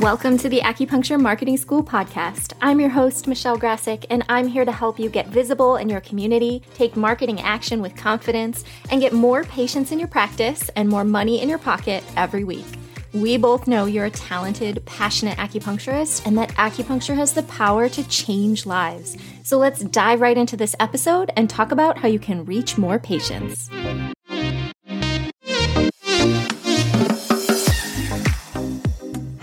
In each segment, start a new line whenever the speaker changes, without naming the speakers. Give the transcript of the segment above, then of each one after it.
Welcome to the Acupuncture Marketing School podcast. I'm your host, Michelle Grasek, and I'm here to help you get visible in your community, take marketing action with confidence, and get more patients in your practice and more money in your pocket every week. We both know you're a talented, passionate acupuncturist and that acupuncture has the power to change lives. So let's dive right into this episode and talk about how you can reach more patients.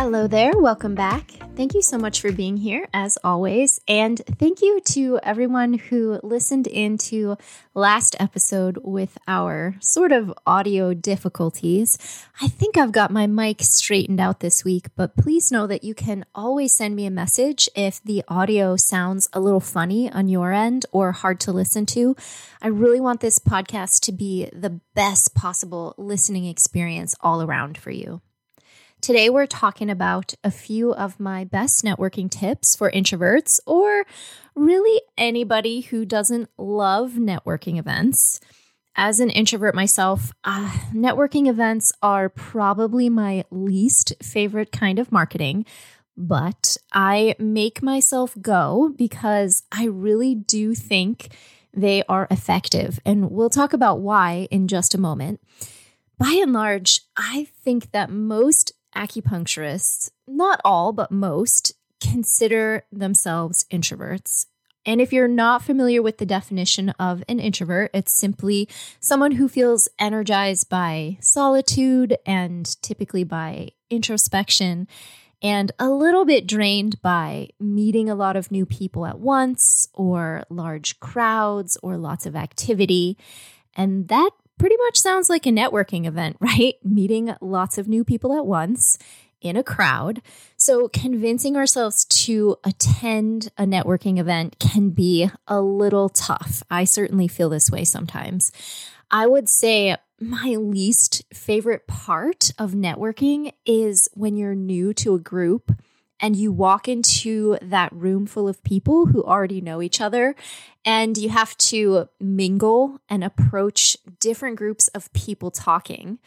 Hello there, welcome back. Thank you so much for being here, as always. And thank you to everyone who listened into last episode with our sort of audio difficulties. I think I've got my mic straightened out this week, but please know that you can always send me a message if the audio sounds a little funny on your end or hard to listen to. I really want this podcast to be the best possible listening experience all around for you. Today, we're talking about a few of my best networking tips for introverts or really anybody who doesn't love networking events. As an introvert myself, uh, networking events are probably my least favorite kind of marketing, but I make myself go because I really do think they are effective. And we'll talk about why in just a moment. By and large, I think that most acupuncturists, not all, but most, consider themselves introverts. And if you're not familiar with the definition of an introvert, it's simply someone who feels energized by solitude and typically by introspection and a little bit drained by meeting a lot of new people at once or large crowds or lots of activity. And that pretty much sounds like a networking event, right? Meeting lots of new people at once in a crowd. So, convincing ourselves to attend a networking event can be a little tough. I certainly feel this way sometimes. I would say my least favorite part of networking is when you're new to a group and you walk into that room full of people who already know each other and you have to mingle and approach different groups of people talking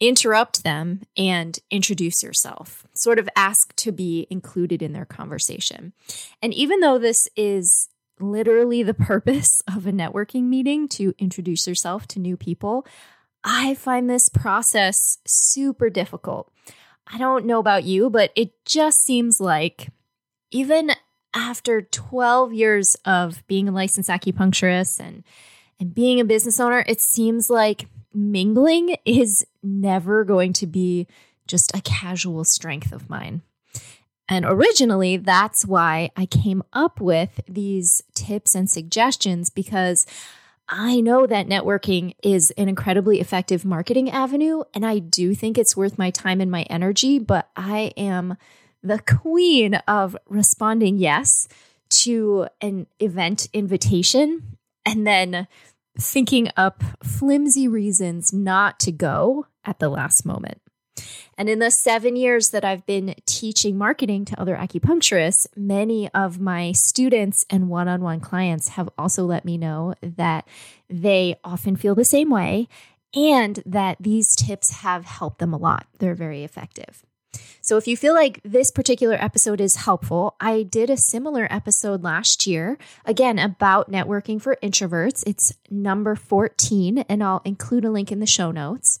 interrupt them and introduce yourself sort of ask to be included in their conversation. And even though this is literally the purpose of a networking meeting to introduce yourself to new people i find this process super difficult I don't know about you, but it just seems like even after 12 years of being a licensed acupuncturist and and being a business owner, it seems like mingling is never going to be just a casual strength of mine. And originally, that's why I came up with these tips and suggestions because I know that networking is an incredibly effective marketing avenue, and I do think it's worth my time and my energy, but I am the queen of responding yes to an event invitation and then thinking up flimsy reasons not to go at the last moment. And in the seven years that I've been teaching marketing to other acupuncturists, many of my students and one on one clients have also let me know that they often feel the same way and that these tips have helped them a lot. They're very effective. So, if you feel like this particular episode is helpful, I did a similar episode last year, again, about networking for introverts. It's number 14, and I'll include a link in the show notes.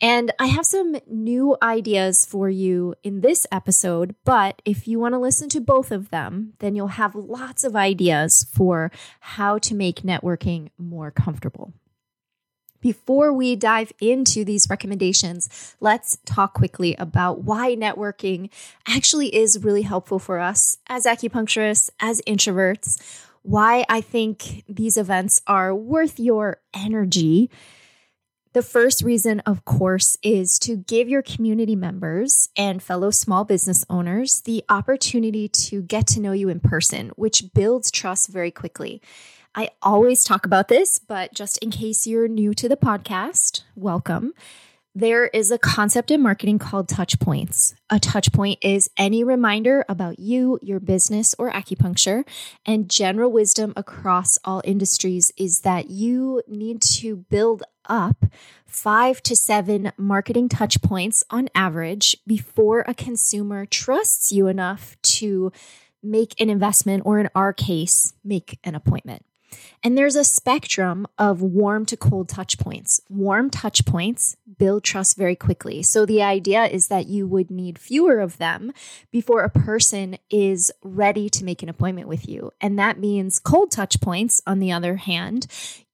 And I have some new ideas for you in this episode, but if you want to listen to both of them, then you'll have lots of ideas for how to make networking more comfortable. Before we dive into these recommendations, let's talk quickly about why networking actually is really helpful for us as acupuncturists, as introverts, why I think these events are worth your energy the first reason, of course, is to give your community members and fellow small business owners the opportunity to get to know you in person, which builds trust very quickly. I always talk about this, but just in case you're new to the podcast, welcome. There is a concept in marketing called touch points. A touch point is any reminder about you, your business, or acupuncture. And general wisdom across all industries is that you need to build up five to seven marketing touch points on average before a consumer trusts you enough to make an investment, or in our case, make an appointment. And there's a spectrum of warm to cold touch points. Warm touch points build trust very quickly. So the idea is that you would need fewer of them before a person is ready to make an appointment with you. And that means cold touch points, on the other hand,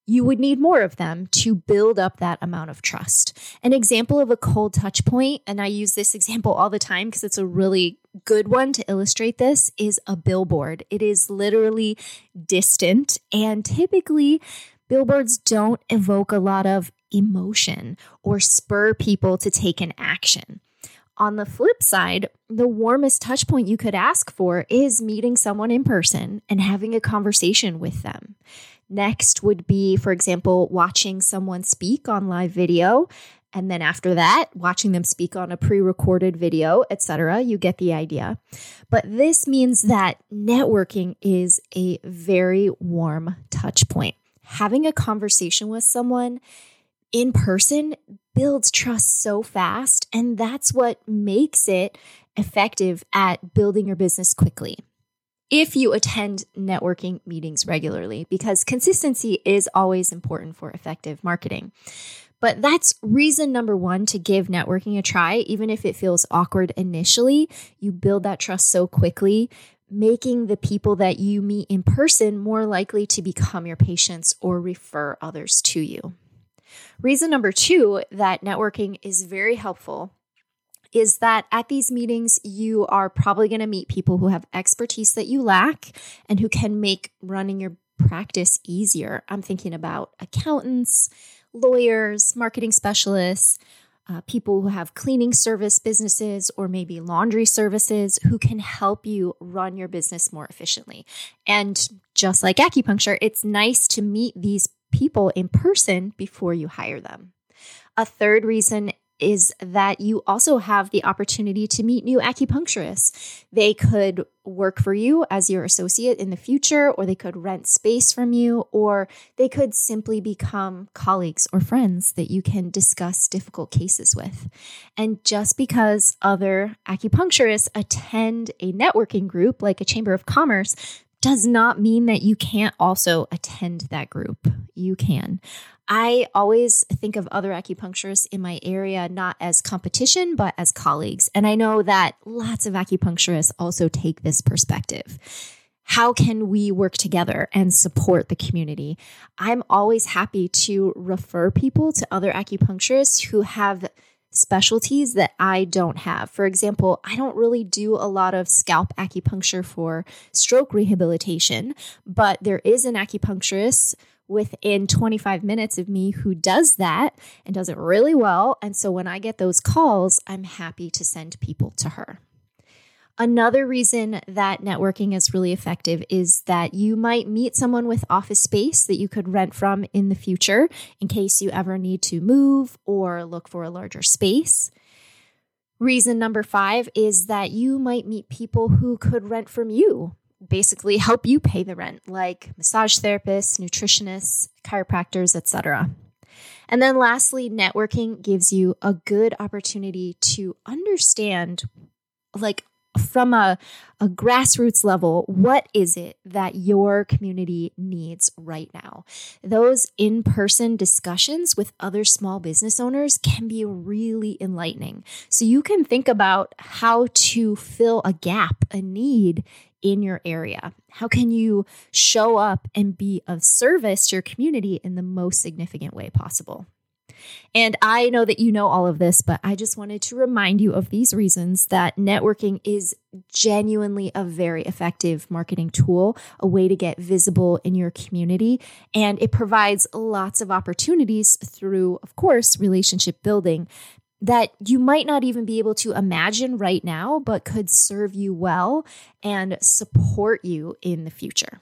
you would need more of them to build up that amount of trust. An example of a cold touch point, and I use this example all the time because it's a really good one to illustrate this, is a billboard. It is literally distant, and typically, billboards don't evoke a lot of emotion or spur people to take an action. On the flip side, the warmest touch point you could ask for is meeting someone in person and having a conversation with them. Next would be, for example, watching someone speak on live video. And then after that, watching them speak on a pre recorded video, etc. You get the idea. But this means that networking is a very warm touch point. Having a conversation with someone in person builds trust so fast. And that's what makes it effective at building your business quickly if you attend networking meetings regularly, because consistency is always important for effective marketing. But that's reason number one to give networking a try, even if it feels awkward initially. You build that trust so quickly, making the people that you meet in person more likely to become your patients or refer others to you. Reason number two that networking is very helpful is that at these meetings, you are probably going to meet people who have expertise that you lack and who can make running your practice easier. I'm thinking about accountants, lawyers, marketing specialists, uh, people who have cleaning service businesses or maybe laundry services who can help you run your business more efficiently. And just like acupuncture, it's nice to meet these people in person before you hire them. A third reason is that you also have the opportunity to meet new acupuncturists. They could work for you as your associate in the future, or they could rent space from you, or they could simply become colleagues or friends that you can discuss difficult cases with. And just because other acupuncturists attend a networking group like a Chamber of Commerce does not mean that you can't also attend that group. You can. I always think of other acupuncturists in my area not as competition, but as colleagues. And I know that lots of acupuncturists also take this perspective. How can we work together and support the community? I'm always happy to refer people to other acupuncturists who have specialties that I don't have. For example, I don't really do a lot of scalp acupuncture for stroke rehabilitation, but there is an acupuncturist within 25 minutes of me who does that and does it really well. And so when I get those calls, I'm happy to send people to her. Another reason that networking is really effective is that you might meet someone with office space that you could rent from in the future in case you ever need to move or look for a larger space. Reason number five is that you might meet people who could rent from you basically help you pay the rent, like massage therapists, nutritionists, chiropractors, etc. And then lastly, networking gives you a good opportunity to understand like from a, a grassroots level, what is it that your community needs right now? Those in person discussions with other small business owners can be really enlightening. So you can think about how to fill a gap, a need in your area? How can you show up and be of service to your community in the most significant way possible? And I know that you know all of this, but I just wanted to remind you of these reasons that networking is genuinely a very effective marketing tool, a way to get visible in your community. And it provides lots of opportunities through, of course, relationship building that you might not even be able to imagine right now, but could serve you well and support you in the future.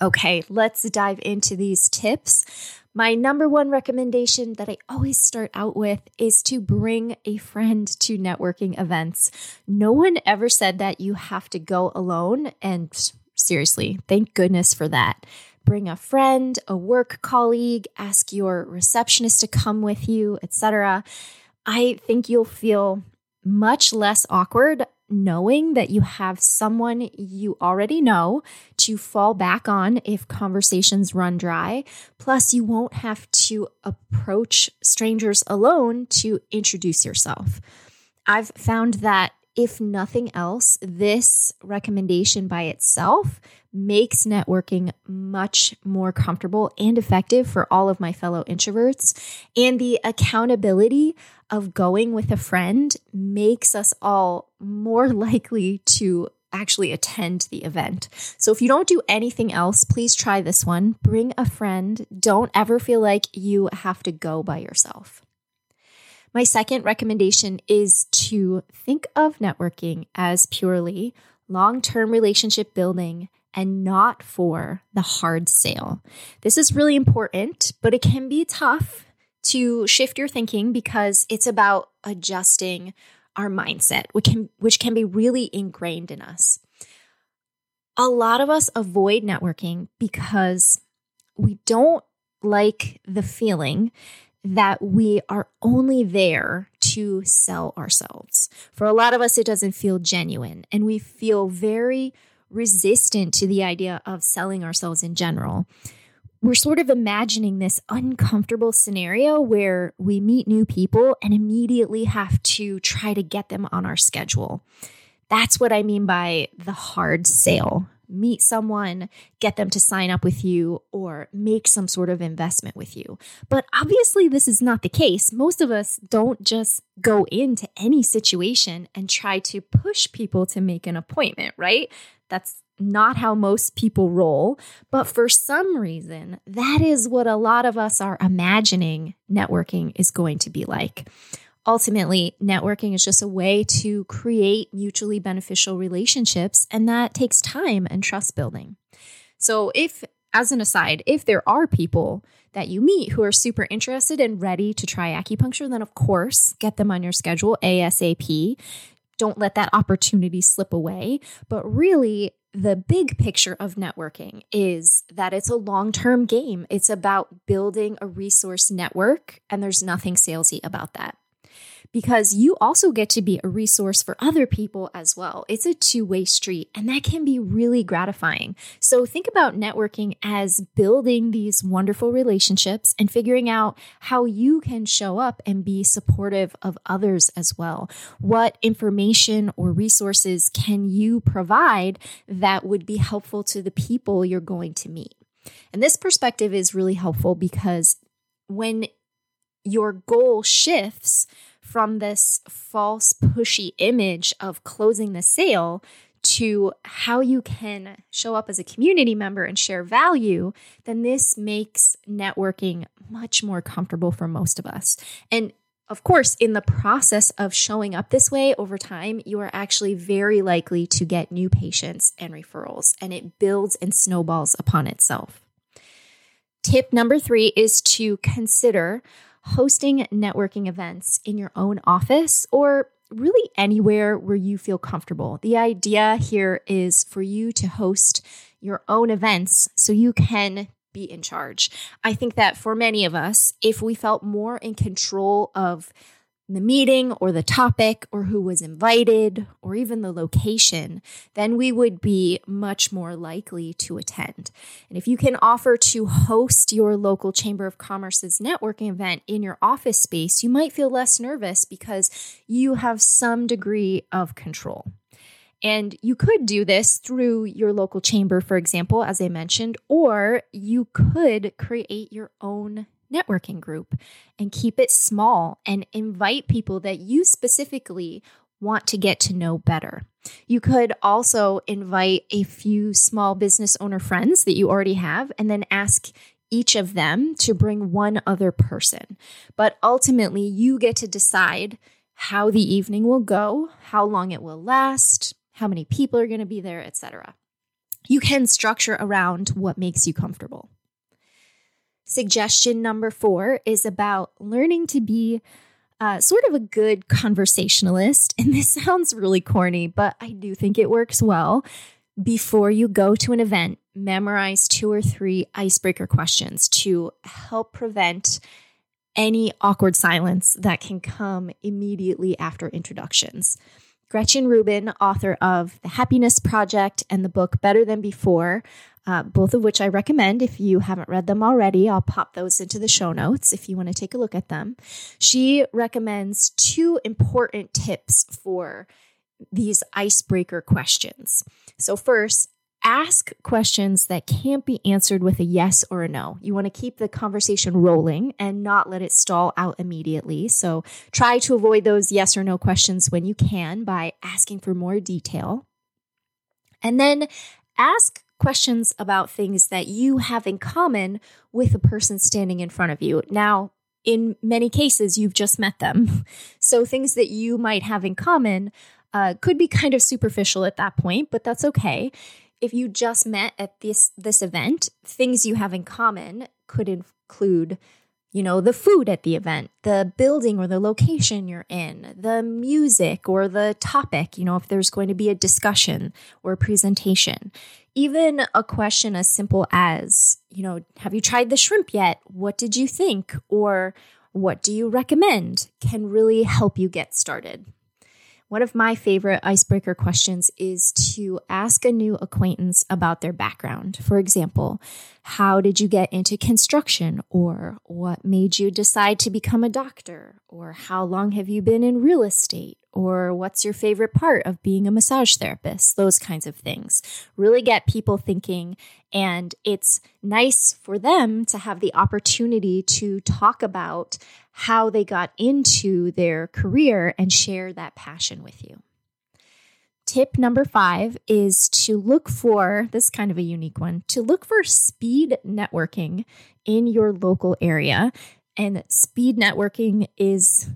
Okay, let's dive into these tips. My number one recommendation that I always start out with is to bring a friend to networking events. No one ever said that you have to go alone. And seriously, thank goodness for that. Bring a friend, a work colleague, ask your receptionist to come with you, etc. I think you'll feel much less awkward knowing that you have someone you already know to fall back on if conversations run dry. Plus, you won't have to approach strangers alone to introduce yourself. I've found that if nothing else, this recommendation by itself makes networking much more comfortable and effective for all of my fellow introverts. And the accountability of going with a friend makes us all more likely to actually attend the event. So if you don't do anything else, please try this one. Bring a friend. Don't ever feel like you have to go by yourself. My second recommendation is to think of networking as purely long term relationship building and not for the hard sale. This is really important, but it can be tough to shift your thinking because it's about adjusting our mindset, which can, which can be really ingrained in us. A lot of us avoid networking because we don't like the feeling that we are only there to sell ourselves. For a lot of us, it doesn't feel genuine, and we feel very resistant to the idea of selling ourselves in general we're sort of imagining this uncomfortable scenario where we meet new people and immediately have to try to get them on our schedule. That's what I mean by the hard sale. Meet someone, get them to sign up with you, or make some sort of investment with you. But obviously, this is not the case. Most of us don't just go into any situation and try to push people to make an appointment, right? That's not how most people roll, but for some reason, that is what a lot of us are imagining networking is going to be like. Ultimately, networking is just a way to create mutually beneficial relationships, and that takes time and trust building. So, if, as an aside, if there are people that you meet who are super interested and ready to try acupuncture, then of course, get them on your schedule ASAP. Don't let that opportunity slip away. But really, the big picture of networking is that it's a long term game. It's about building a resource network, and there's nothing salesy about that because you also get to be a resource for other people as well. It's a two way street, and that can be really gratifying. So, think about networking as building these wonderful relationships and figuring out how you can show up and be supportive of others as well. What information or resources can you provide that would be helpful to the people you're going to meet? And this perspective is really helpful because when your goal shifts from this false pushy image of closing the sale to how you can show up as a community member and share value, then this makes networking much more comfortable for most of us. And of course, in the process of showing up this way over time, you are actually very likely to get new patients and referrals, and it builds and snowballs upon itself. Tip number three is to consider hosting networking events in your own office or really anywhere where you feel comfortable. The idea here is for you to host your own events so you can be in charge. I think that for many of us, if we felt more in control of the meeting or the topic or who was invited or even the location, then we would be much more likely to attend. And if you can offer to host your local Chamber of Commerce's networking event in your office space, you might feel less nervous because you have some degree of control. And you could do this through your local chamber, for example, as I mentioned, or you could create your own networking group and keep it small and invite people that you specifically want to get to know better. You could also invite a few small business owner friends that you already have and then ask each of them to bring one other person. But ultimately, you get to decide how the evening will go, how long it will last, how many people are going to be there, etc. You can structure around what makes you comfortable. Suggestion number four is about learning to be uh, sort of a good conversationalist. And this sounds really corny, but I do think it works well. Before you go to an event, memorize two or three icebreaker questions to help prevent any awkward silence that can come immediately after introductions. Gretchen Rubin, author of The Happiness Project and the book Better Than Before, uh, both of which I recommend if you haven't read them already. I'll pop those into the show notes if you want to take a look at them. She recommends two important tips for these icebreaker questions. So, first, ask questions that can't be answered with a yes or a no. You want to keep the conversation rolling and not let it stall out immediately. So, try to avoid those yes or no questions when you can by asking for more detail. And then ask questions about things that you have in common with a person standing in front of you. Now, in many cases, you've just met them. So, things that you might have in common uh, could be kind of superficial at that point, but that's okay. If you just met at this this event, things you have in common could include you know, the food at the event, the building or the location you're in, the music or the topic, you know, if there's going to be a discussion or a presentation. Even a question as simple as, you know, have you tried the shrimp yet? What did you think? Or what do you recommend can really help you get started. One of my favorite icebreaker questions is to ask a new acquaintance about their background. For example, how did you get into construction? Or what made you decide to become a doctor? Or how long have you been in real estate? Or what's your favorite part of being a massage therapist? Those kinds of things. Really get people thinking. And it's nice for them to have the opportunity to talk about how they got into their career and share that passion with you. Tip number five is to look for this kind of a unique one to look for speed networking in your local area. And speed networking is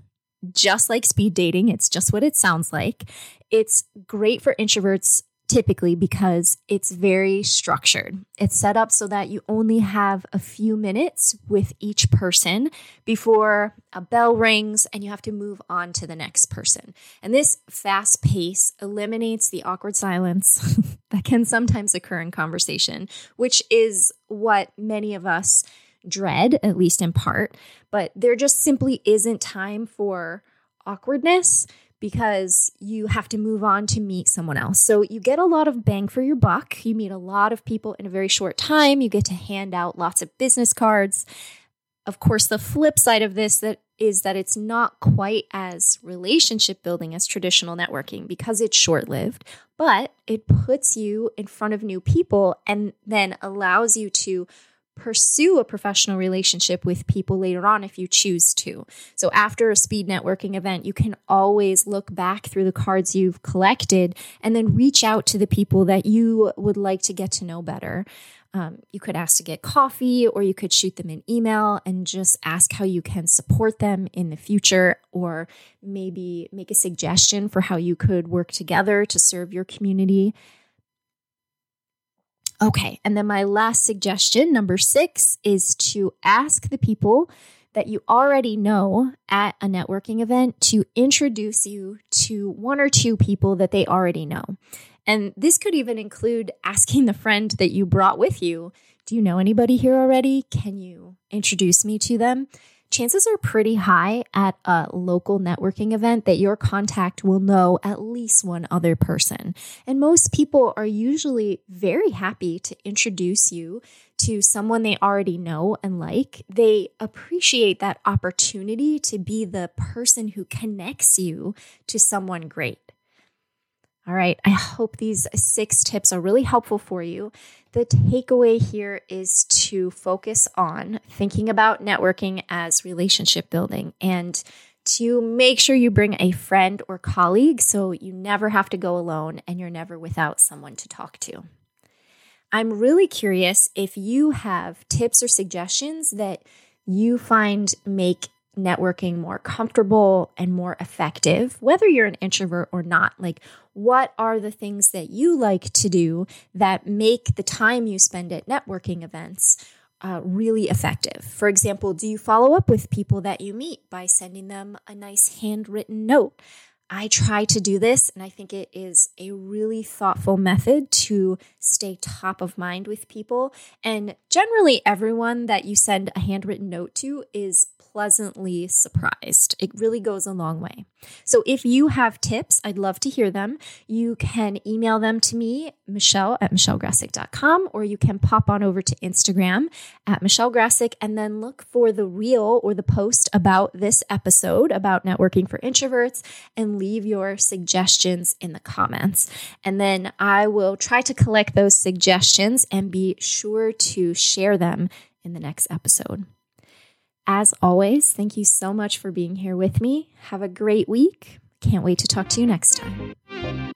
just like speed dating, it's just what it sounds like. It's great for introverts typically because it's very structured. It's set up so that you only have a few minutes with each person before a bell rings and you have to move on to the next person. And this fast pace eliminates the awkward silence that can sometimes occur in conversation, which is what many of us dread, at least in part. But there just simply isn't time for awkwardness because you have to move on to meet someone else. So you get a lot of bang for your buck. You meet a lot of people in a very short time. You get to hand out lots of business cards. Of course, the flip side of this that is that it's not quite as relationship building as traditional networking because it's short-lived, but it puts you in front of new people and then allows you to pursue a professional relationship with people later on if you choose to. So, after a speed networking event, you can always look back through the cards you've collected and then reach out to the people that you would like to get to know better. Um, you could ask to get coffee, or you could shoot them an email and just ask how you can support them in the future, or maybe make a suggestion for how you could work together to serve your community. Okay. And then my last suggestion, number six, is to ask the people that you already know at a networking event to introduce you to one or two people that they already know. And this could even include asking the friend that you brought with you Do you know anybody here already? Can you introduce me to them? Chances are pretty high at a local networking event that your contact will know at least one other person. And most people are usually very happy to introduce you to someone they already know and like. They appreciate that opportunity to be the person who connects you to someone great. All right, I hope these six tips are really helpful for you. The takeaway here is to focus on thinking about networking as relationship building and to make sure you bring a friend or colleague so you never have to go alone and you're never without someone to talk to. I'm really curious if you have tips or suggestions that you find make networking more comfortable and more effective, whether you're an introvert or not. Like, what are the things that you like to do that make the time you spend at networking events uh, really effective. For example, do you follow up with people that you meet by sending them a nice handwritten note? I try to do this, and I think it is a really thoughtful method to stay top of mind with people. And generally, everyone that you send a handwritten note to is pleasantly surprised. It really goes a long way. So if you have tips, I'd love to hear them. You can email them to me, Michelle at michellegrasek.com, or you can pop on over to Instagram at Michelle Grasek and then look for the reel or the post about this episode about networking for introverts and leave your suggestions in the comments. And then I will try to collect those suggestions and be sure to share them in the next episode. As always, thank you so much for being here with me. Have a great week. Can't wait to talk to you next time.